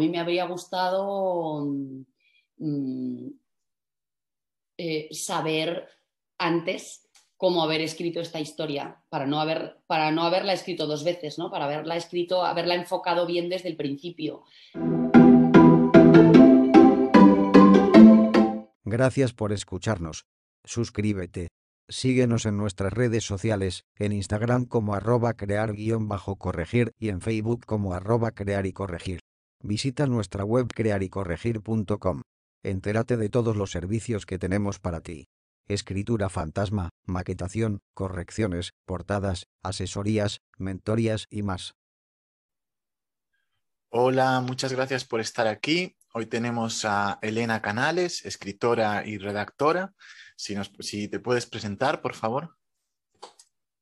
mí me habría gustado mm, eh, saber antes cómo haber escrito esta historia, para no, haber, para no haberla escrito dos veces, ¿no? para haberla escrito, haberla enfocado bien desde el principio. Gracias por escucharnos. Suscríbete. Síguenos en nuestras redes sociales, en Instagram como arroba crear-corregir y en Facebook como arroba crear y corregir. Visita nuestra web crearycorregir.com. Entérate de todos los servicios que tenemos para ti. Escritura fantasma, maquetación, correcciones, portadas, asesorías, mentorías y más. Hola, muchas gracias por estar aquí. Hoy tenemos a Elena Canales, escritora y redactora. Si, si te puedes presentar, por favor.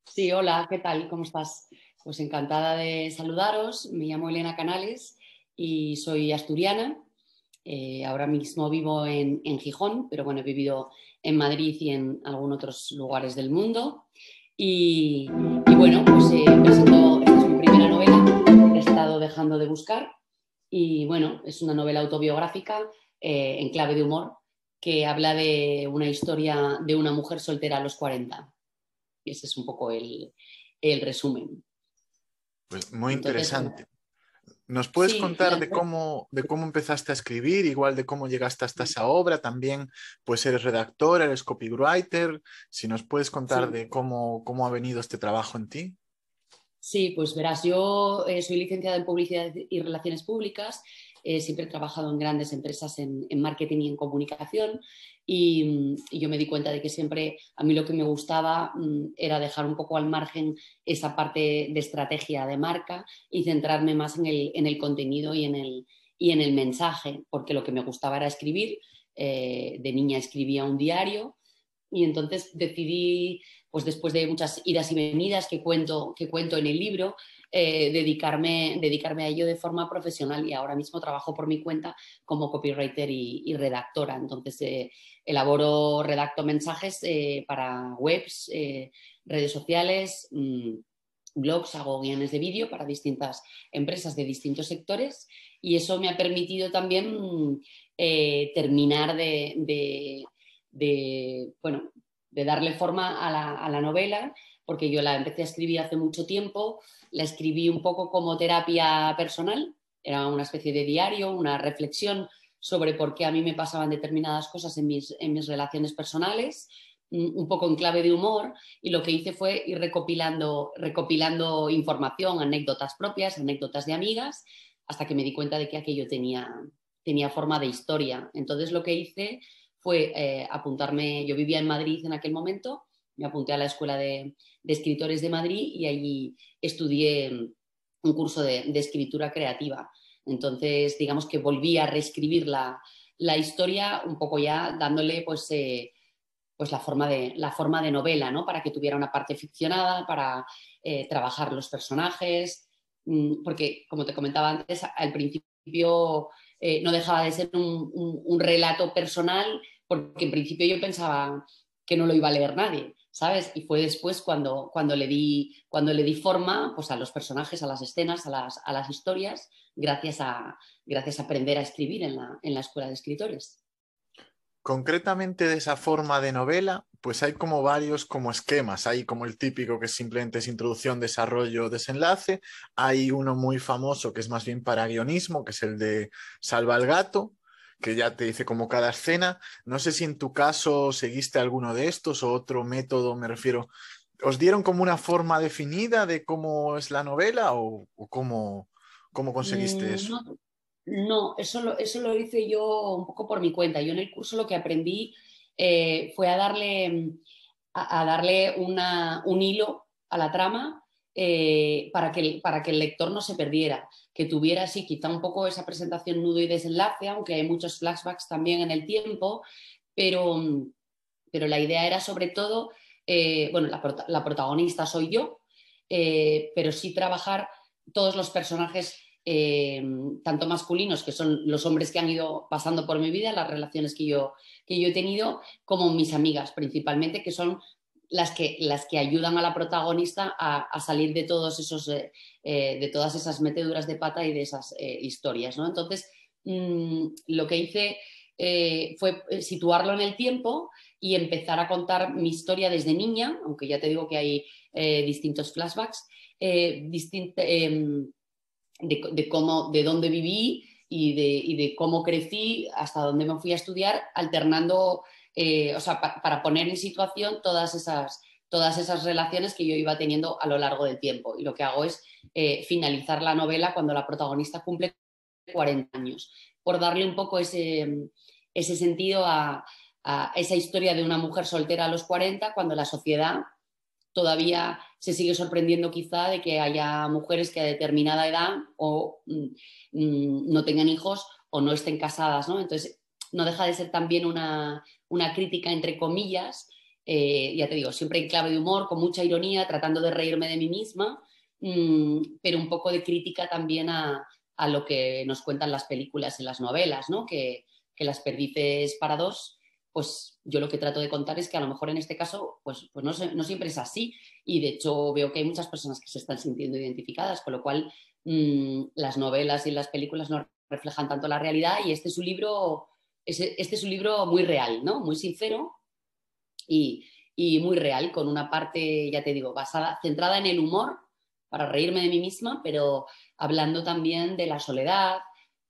Sí, hola, ¿qué tal? ¿Cómo estás? Pues encantada de saludaros. Me llamo Elena Canales y soy asturiana. Eh, ahora mismo vivo en, Gijón, pero bueno, he vivido en Madrid y en algunos otros lugares del mundo. Y, bueno, pues eh, presento, esta es mi primera novela, he estado dejando de buscar. Y bueno, es una novela autobiográfica eh, en clave de humor que habla de una historia de una mujer soltera a los 40. Y ese es un poco el, resumen. Pues muy interesante. ¿Nos puedes contar de cómo, de cómo empezaste a escribir, igual de cómo llegaste hasta esa obra? También, pues eres redactor, eres copywriter. Si nos puedes contar de cómo, cómo ha venido este trabajo en ti. Sí, pues verás, yo eh, soy licenciada en Publicidad y Relaciones Públicas, eh, siempre he trabajado en grandes empresas en, marketing y en comunicación y, yo me di cuenta de que siempre a mí lo que me gustaba mm, era dejar un poco al margen esa parte de estrategia de marca y centrarme más en el, contenido y en el, y en el mensaje, porque lo que me gustaba era escribir. Eh, de niña escribía un diario y entonces decidí pues después de muchas idas y venidas que cuento, que cuento en el libro, eh, dedicarme, dedicarme a ello de forma profesional y ahora mismo trabajo por mi cuenta como copywriter y, redactora. Entonces, eh, elaboro, redacto mensajes eh, para webs, redes sociales, mm, blogs, hago guiones de vídeo para distintas empresas de distintos sectores y eso me ha permitido también terminar de, bueno, de darle forma a la, novela, porque yo la empecé a escribir hace mucho tiempo, la escribí un poco como terapia personal, era una especie de diario, una reflexión sobre por qué a mí me pasaban determinadas cosas en mis, en mis relaciones personales, un poco en clave de humor, y lo que hice fue ir recopilando, recopilando información, anécdotas propias, anécdotas de amigas, hasta que me di cuenta de que aquello tenía, tenía forma de historia. Entonces lo que hice fue eh, apuntarme, yo vivía en Madrid en aquel momento, me apunté a la Escuela de, Escritores de Madrid y allí estudié un curso de, escritura creativa. Entonces, digamos que volví a reescribir la, historia un poco ya dándole pues, eh, pues la, forma de, la forma de novela, ¿no? Para que tuviera una parte ficcionada, para eh, trabajar los personajes, mm, porque como te comentaba antes, al principio eh, no dejaba de ser un, relato personal, porque en principio yo pensaba que no lo iba a leer nadie, ¿sabes? Y fue después cuando, cuando, le, di, cuando le di forma pues, a los personajes, a las escenas, a las, a las historias, gracias a, gracias a aprender a escribir en la, en la escuela de escritores. Concretamente de esa forma de novela, pues hay como varios como esquemas. Hay como el típico que simplemente es introducción, desarrollo, desenlace. Hay uno muy famoso que es más bien para guionismo, que es el de Salva al gato, que ya te dice como cada escena. No sé si en tu caso seguiste alguno de estos o otro método, me refiero. ¿Os dieron como una forma definida de cómo es la novela o, cómo, cómo, conseguiste mm, eso? No, eso lo, eso lo hice yo un poco por mi cuenta. Yo en el curso lo que aprendí eh, fue a darle, a, darle un hilo a la trama eh, para, que, para que el lector no se perdiera, que tuviera así quizá un poco esa presentación nudo y desenlace, aunque hay muchos flashbacks también en el tiempo, pero, pero la idea era sobre todo, eh, bueno, la, protagonista soy yo, pero sí trabajar todos los personajes eh, tanto masculinos, que son los hombres que han ido pasando por mi vida, las relaciones que yo, que yo he tenido, como mis amigas principalmente, que son las que, las que ayudan a la protagonista a, salir de, todos esos, eh, eh, de todas esas meteduras de pata y de esas eh, historias. ¿no? Entonces, mm, lo que hice fue situarlo en el tiempo y empezar a contar mi historia desde niña, aunque ya te digo que hay distintos flashbacks, em, de, cómo, de dónde viví y de, y de, cómo crecí hasta dónde me fui a estudiar, alternando eh, o sea, para poner en situación todas esas, todas esas relaciones que yo iba teniendo a lo largo del tiempo. Y lo que hago es eh, finalizar la novela cuando la protagonista cumple 40 años, por darle un poco ese, ese sentido a, esa historia de una mujer soltera a los 40, cuando la sociedad todavía se sigue sorprendiendo quizá de que haya mujeres que a determinada edad o mm, mm, no tengan hijos o no estén casadas, ¿no? Entonces, no deja de ser también una, crítica, entre comillas, eh, ya te digo, siempre en clave de humor, con mucha ironía, tratando de reírme de mí misma, mm, pero un poco de crítica también a, lo que nos cuentan las películas y las novelas, ¿no? que, las perdices para dos, pues yo lo que trato de contar es que a lo mejor en este caso, pues, pues no, no, siempre es así. Y de hecho veo que hay muchas personas que se están sintiendo identificadas, con lo cual mm, las novelas y las películas no reflejan tanto la realidad y este es un libro este es un libro muy real, ¿no? Muy sincero y, muy real, con una parte, ya te digo, basada, centrada en el humor, para reírme de mí misma, pero hablando también de la soledad,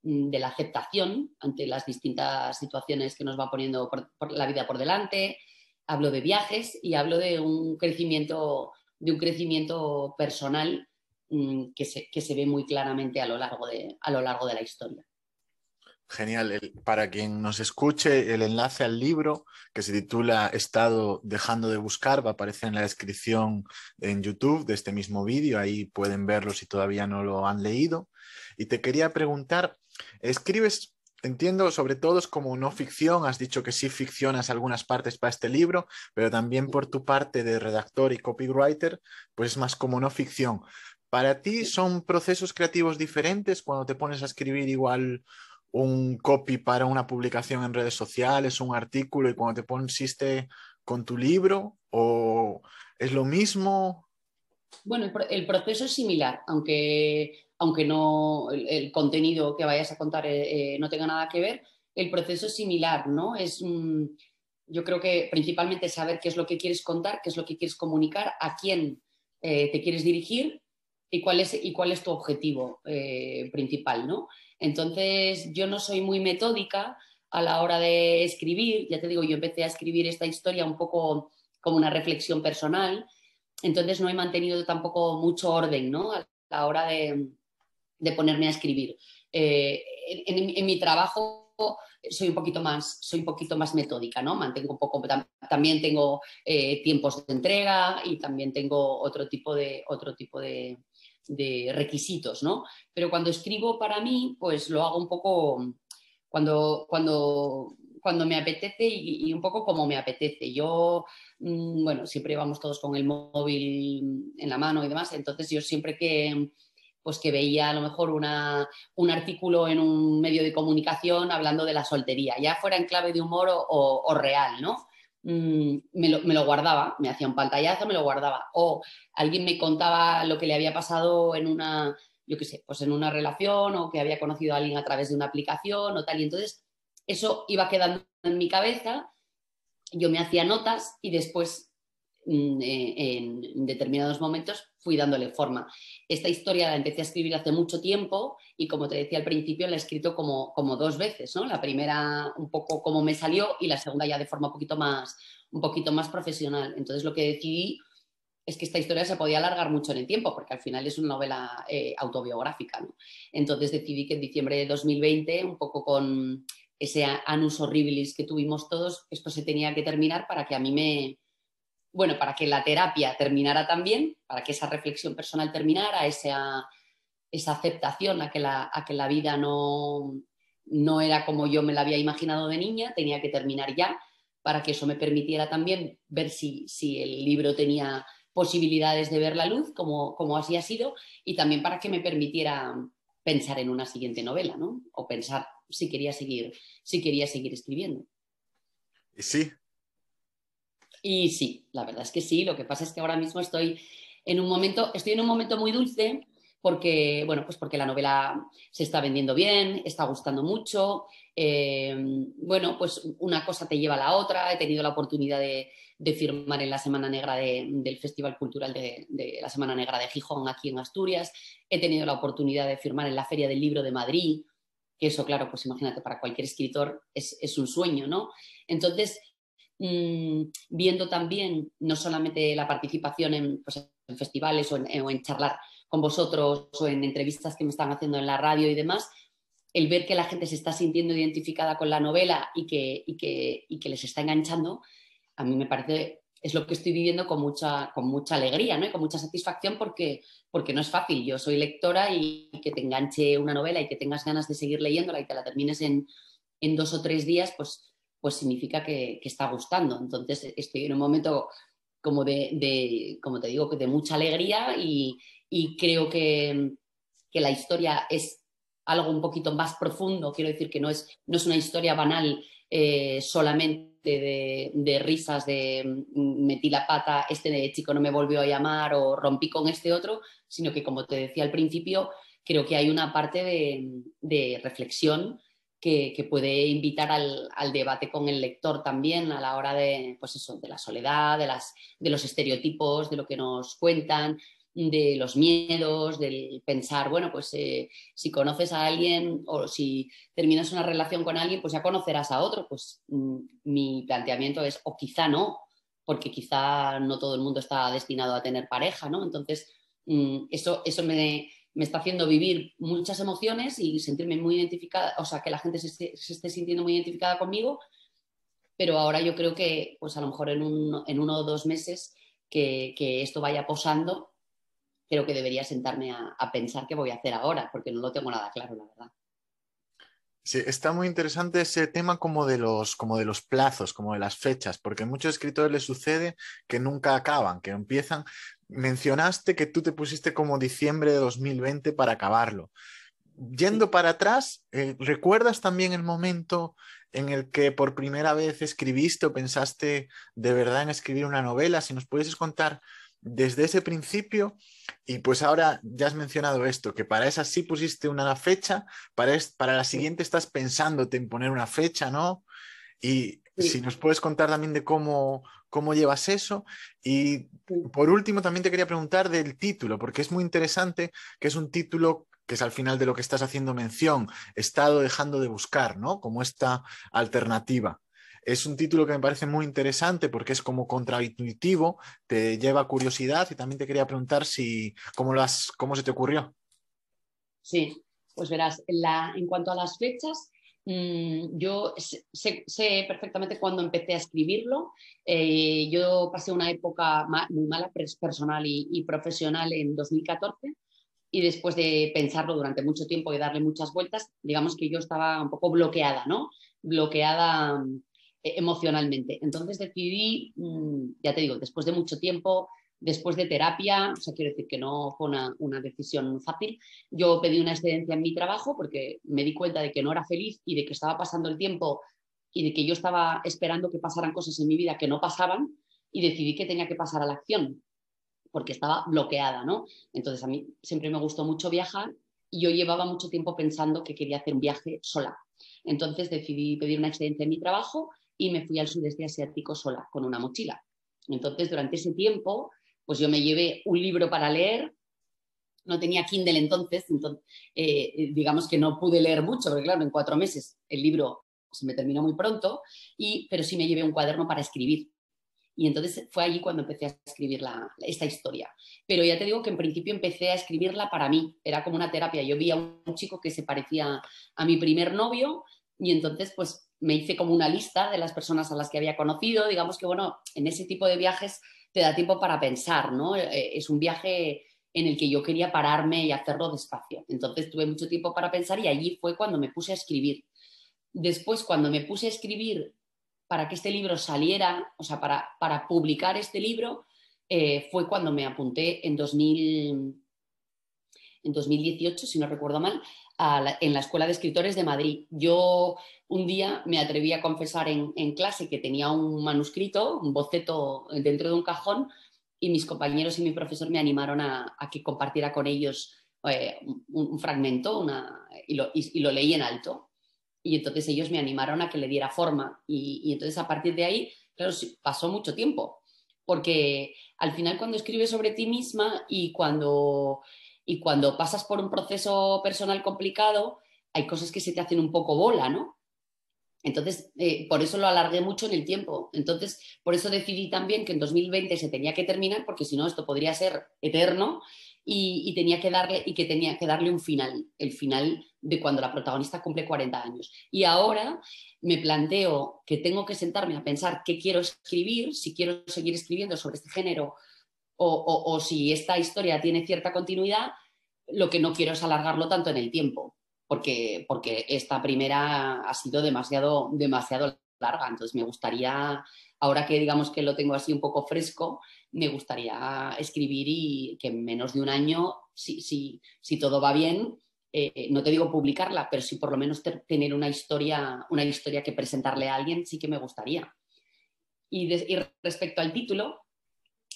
mm, de la aceptación ante las distintas situaciones que nos va poniendo la vida por delante. Hablo de viajes y hablo de un crecimiento, de un crecimiento personal mm, que, se, que, se, ve muy claramente a lo largo de, a lo largo de la historia. Genial. para quien nos escuche, el enlace al libro que se titula Estado dejando de buscar va a aparecer en la descripción en YouTube de este mismo vídeo. Ahí pueden verlo si todavía no lo han leído. Y te quería preguntar, escribes, entiendo, sobre todo es como no ficción. Has dicho que sí ficcionas algunas partes para este libro, pero también por tu parte de redactor y copywriter, pues es más como no ficción. ¿Para ti son procesos creativos diferentes cuando te pones a escribir igual un copy para una publicación en redes sociales, un artículo y cuando te consiste con tu libro o es lo mismo? Bueno, el, proceso es similar, aunque, aunque no el, contenido que vayas a contar eh, eh, no tenga nada que ver, el proceso es similar, ¿no? Es, yo creo que principalmente saber qué es lo que quieres contar, qué es lo que quieres comunicar, a quién eh, te quieres dirigir y cuál es, y cuál es tu objetivo principal, ¿no? Entonces, yo no soy muy metódica a la hora de escribir. Ya te digo, yo empecé a escribir esta historia un poco como una reflexión personal. Entonces, no he mantenido tampoco mucho orden ¿no? a la hora de, ponerme a escribir. Eh, en, mi trabajo soy un poquito más, soy un poquito más metódica, ¿no? Mantengo un poco, también tengo eh, tiempos de entrega y también tengo otro tipo de, otro tipo de, de requisitos, ¿no? Pero cuando escribo para mí, pues lo hago un poco cuando, cuando, cuando me apetece y, un poco como me apetece. Yo, mm, bueno, siempre vamos todos con el móvil en la mano y demás, entonces yo siempre que pues que veía a lo mejor una, un artículo en un medio de comunicación hablando de la soltería, ya fuera en clave de humor o real, ¿no? Mm, me, lo, guardaba, me hacía un pantallazo, me lo guardaba. O alguien me contaba lo que le había pasado en una, yo qué sé, pues en una relación o que había conocido a alguien a través de una aplicación o tal. Y entonces eso iba quedando en mi cabeza, yo me hacía notas y después en determinados momentos fui dándole forma. Esta historia la empecé a escribir hace mucho tiempo y como te decía al principio la he escrito como, como dos veces, ¿no? La primera un poco como me salió y la segunda ya de forma un poquito más, un poquito más profesional. Entonces lo que decidí es que esta historia se podía alargar mucho en el tiempo, porque al final es una novela eh, autobiográfica. Entonces decidí que en diciembre de 2020, un poco con ese anus horribilis que tuvimos todos, esto se tenía que terminar para que a mí me, bueno, para que la terapia terminara también, para que esa reflexión personal terminara, esa, esa aceptación a que la, que la vida no, no era como yo me la había imaginado de niña, tenía que terminar ya, para que eso me permitiera también ver si, si el libro tenía posibilidades de ver la luz, como, como así ha sido, y también para que me permitiera pensar en una siguiente novela, ¿no? O pensar si quería seguir, si quería seguir escribiendo. Sí, Y sí, la verdad es que sí. Lo que pasa es que ahora mismo estoy en un momento, estoy en un momento muy dulce porque, bueno, pues porque la novela se está vendiendo bien, está gustando mucho. Eh, bueno, pues una cosa te lleva a la otra. He tenido la oportunidad de, firmar en la Semana Negra del Festival Cultural de, la Semana Negra de Gijón, aquí en Asturias. He tenido la oportunidad de firmar en la Feria del Libro de Madrid, que eso, claro, pues imagínate, para cualquier escritor es, es un sueño, ¿no? Entonces, mmm, viendo también no solamente la participación en, pues, festivales o en, o en charlar con vosotros o en entrevistas que me están haciendo en la radio y demás, el ver que la gente se está sintiendo identificada con la novela y que, y que, y que les está enganchando, a mí me parece, es lo que estoy viviendo con mucha, con mucha alegría ¿no? y con mucha satisfacción porque, porque no es fácil. Yo soy lectora y, que te enganche una novela y que tengas ganas de seguir leyéndola y que la termines en, en dos o tres días, pues, pues significa que, que, está gustando. Entonces estoy en un momento como de, de como te digo, de mucha alegría y, y creo que, que, la historia es algo un poquito más profundo, quiero decir que no es, no es una historia banal eh, solamente de, de, risas de mm, metí la pata, este chico no me volvió a llamar o rompí con este otro, sino que como te decía al principio, creo que hay una parte de, de reflexión que, puede invitar al, al, debate con el lector también a la hora de, pues eso, de la soledad, de, las, de los estereotipos, de lo que nos cuentan, de los miedos, del pensar, bueno, pues eh, si conoces a alguien o si terminas una relación con alguien, pues ya conocerás a otro. Pues mm, mi planteamiento es, o quizá no, porque quizá no todo el mundo está destinado a tener pareja, ¿no? Entonces, mm, eso, eso me, me, está haciendo vivir muchas emociones y sentirme muy identificada, o sea, que la gente se esté, sintiendo muy identificada conmigo, pero ahora yo creo que, pues a lo mejor en, un, en uno o dos meses que, que esto vaya posando, creo que debería sentarme a, pensar qué voy a hacer ahora, porque no lo tengo nada claro, la verdad. Sí, está muy interesante ese tema como de los, como de los plazos, como de las fechas, porque a muchos escritores les sucede que nunca acaban, que empiezan. Mencionaste que tú te pusiste como diciembre de 2020 para acabarlo. Yendo para atrás, eh, ¿recuerdas también el momento en el que por primera vez escribiste o pensaste de verdad en escribir una novela? Si nos pudieses contar desde ese principio y pues ahora ya has mencionado esto, que para esa sí pusiste una fecha, para, para la siguiente estás pensándote en poner una fecha, ¿no? Y si nos puedes contar también de cómo, cómo llevas eso. Y por último, también te quería preguntar del título, porque es muy interesante que es un título que es al final de lo que estás haciendo mención, estado dejando de buscar, ¿no? Como esta alternativa. Es un título que me parece muy interesante porque es como contraintuitivo, te lleva curiosidad y también te quería preguntar si cómo, las, cómo se te ocurrió. Sí, pues verás, en cuanto a las fechas, mm, yo sé, perfectamente cuándo empecé a escribirlo. Eh, yo pasé una época muy mala personal y, profesional en 2014 y después de pensarlo durante mucho tiempo y darle muchas vueltas, digamos que yo estaba un poco bloqueada, ¿no? Bloqueada eh, emocionalmente. Entonces decidí, mm, ya te digo, después de mucho tiempo, después de terapia, o sea, quiero decir que no fue una, decisión fácil, yo pedí una excedencia en mi trabajo porque me di cuenta de que no era feliz y de que estaba pasando el tiempo y de que yo estaba esperando que pasaran cosas en mi vida que no pasaban y decidí que tenía que pasar a la acción porque estaba bloqueada, ¿no? Entonces a mí siempre me gustó mucho viajar y yo llevaba mucho tiempo pensando que quería hacer un viaje sola. Entonces decidí pedir una excedencia en mi trabajo y me fui al sudeste asiático sola, con una mochila. Entonces, durante ese tiempo, pues yo me llevé un libro para leer. No tenía Kindle entonces, entonces eh, digamos que no pude leer mucho, porque claro, en cuatro meses el libro se me terminó muy pronto, y, pero sí me llevé un cuaderno para escribir. Y entonces fue allí cuando empecé a escribir la, esta historia. Pero ya te digo que en principio empecé a escribirla para mí, era como una terapia. Yo vi a un chico que se parecía a mi primer novio y entonces pues me hice como una lista de las personas a las que había conocido. Digamos que, bueno, en ese tipo de viajes te da tiempo para pensar, ¿no? Eh, es un viaje en el que yo quería pararme y hacerlo despacio. Entonces tuve mucho tiempo para pensar y allí fue cuando me puse a escribir. Después, cuando me puse a escribir para que este libro saliera, o sea, para, para publicar este libro, eh, fue cuando me apunté en, 2000, en 2018, si no recuerdo mal, en la Escuela de Escritores de Madrid. Yo un día me atreví a confesar en, clase que tenía un manuscrito, un boceto dentro de un cajón y mis compañeros y mi profesor me animaron a, que compartiera con ellos eh, un, fragmento y, lo, leí en alto. Y entonces ellos me animaron a que le diera forma. Y, y entonces a partir de ahí, claro, pasó mucho tiempo. Porque al final cuando escribes sobre ti misma y cuando y cuando pasas por un proceso personal complicado, hay cosas que se te hacen un poco bola, ¿no? Entonces, eh, por eso lo alargué mucho en el tiempo. Entonces, por eso decidí también que en 2020 se tenía que terminar, porque si no, esto podría ser eterno y, tenía que darle, y que tenía que darle un final, el final de cuando la protagonista cumple 40 años. Y ahora me planteo que tengo que sentarme a pensar qué quiero escribir, si quiero seguir escribiendo sobre este género o, si esta historia tiene cierta continuidad, lo que no quiero es alargarlo tanto en el tiempo, porque, porque esta primera ha sido demasiado, demasiado larga. Entonces me gustaría, ahora que digamos que lo tengo así un poco fresco, me gustaría escribir y que en menos de un año, si, si, si todo va bien, eh, no te digo publicarla, pero sí por lo menos tener una historia, una historia que presentarle a alguien, sí que me gustaría. y respecto al título,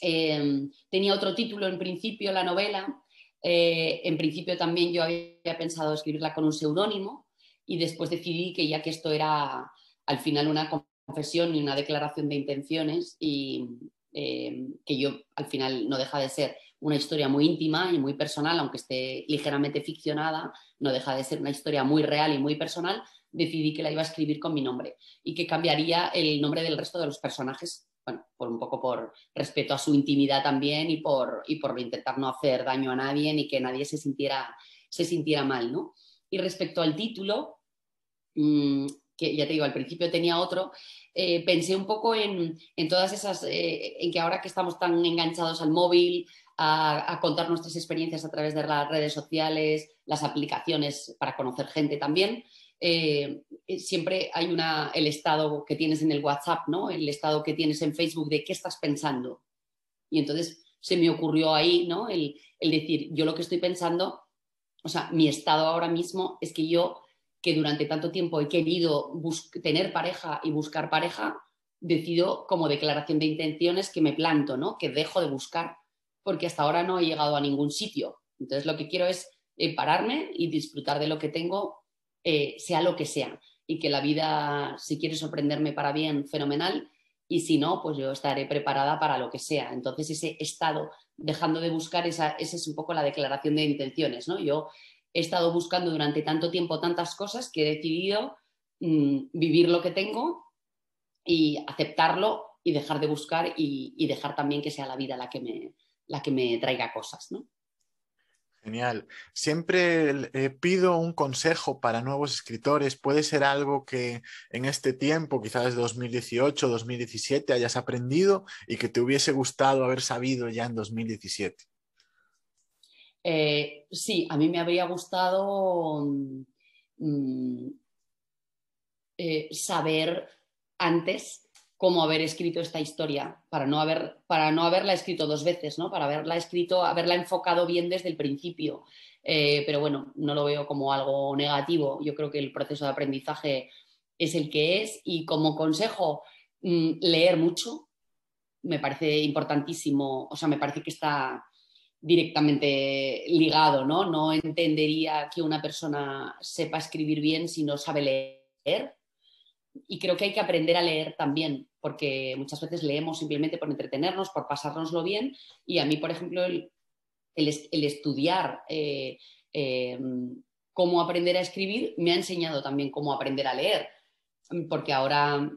Em, tenía otro título en principio, la novela. Eh, en principio también yo había pensado escribirla con un seudónimo y después decidí que ya que esto era al final una confesión y una declaración de intenciones y em, que yo al final no deja de ser una historia muy íntima y muy personal, aunque esté ligeramente ficcionada, no deja de ser una historia muy real y muy personal, decidí que la iba a escribir con mi nombre y que cambiaría el nombre del resto de los personajes bueno, por un poco por respeto a su intimidad también y por, y por intentar no hacer daño a nadie ni que nadie se sintiera, se sintiera mal, ¿no? Y respecto al título, mm, que ya te digo, al principio tenía otro, eh, pensé un poco en, todas esas, eh, en que ahora que estamos tan enganchados al móvil, a, contar nuestras experiencias a través de las redes sociales, las aplicaciones para conocer gente también, eh, siempre hay una, el estado que tienes en el WhatsApp, ¿no? El estado que tienes en Facebook de qué estás pensando. Y entonces se me ocurrió ahí, ¿no? El, decir, yo lo que estoy pensando, o sea, mi estado ahora mismo es que yo, que durante tanto tiempo he querido tener pareja y buscar pareja, decido como declaración de intenciones que me planto, ¿no? Que dejo de buscar, porque hasta ahora no he llegado a ningún sitio. Entonces lo que quiero es eh, pararme y disfrutar de lo que tengo eh, sea lo que sea. Y que la vida, si quiere sorprenderme para bien, fenomenal. Y si no, pues yo estaré preparada para lo que sea. Entonces, ese estado, dejando de buscar, esa, es un poco la declaración de intenciones. ¿no? Yo he estado buscando durante tanto tiempo tantas cosas que he decidido mm, vivir lo que tengo y aceptarlo y dejar de buscar y, y, dejar también que sea la vida la que me, la que me traiga cosas. ¿no? Genial. Siempre eh, pido un consejo para nuevos escritores. Puede ser algo que en este tiempo, quizás desde 2018, 2017, hayas aprendido y que te hubiese gustado haber sabido ya en 2017. Eh, sí, a mí me habría gustado mm, eh, saber antes cómo haber escrito esta historia, para no, haber, para no haberla escrito dos veces, ¿no? para haberla escrito, haberla enfocado bien desde el principio. Eh, pero bueno, no lo veo como algo negativo. Yo creo que el proceso de aprendizaje es el que es y como consejo, mm, leer mucho me parece importantísimo, o sea, me parece que está directamente ligado, ¿no? No entendería que una persona sepa escribir bien si no sabe leer y creo que hay que aprender a leer también, porque muchas veces leemos simplemente por entretenernos, por pasárnoslo bien, y a mí, por ejemplo, el, estudiar eh, eh, cómo aprender a escribir me ha enseñado también cómo aprender a leer, porque ahora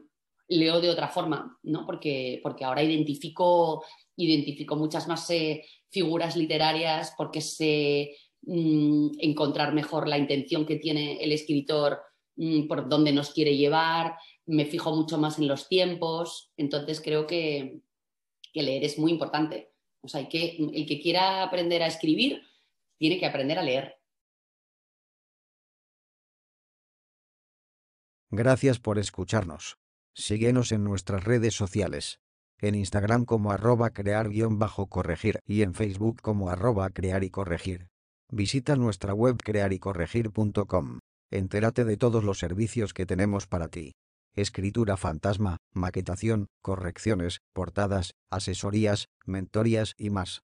leo de otra forma, ¿no? porque, porque ahora identifico, identifico muchas más eh, figuras literarias, porque sé mm, encontrar mejor la intención que tiene el escritor Mm, por dónde nos quiere llevar, me fijo mucho más en los tiempos, entonces creo que, leer es muy importante. O sea, que, el que quiera aprender a escribir tiene que aprender a leer. Gracias por escucharnos. Síguenos en nuestras redes sociales. En Instagram como arroba crear-corregir y en Facebook como arroba crear y corregir. Visita nuestra web crearycorregir.com. Entérate de todos los servicios que tenemos para ti. Escritura fantasma, maquetación, correcciones, portadas, asesorías, mentorías y más.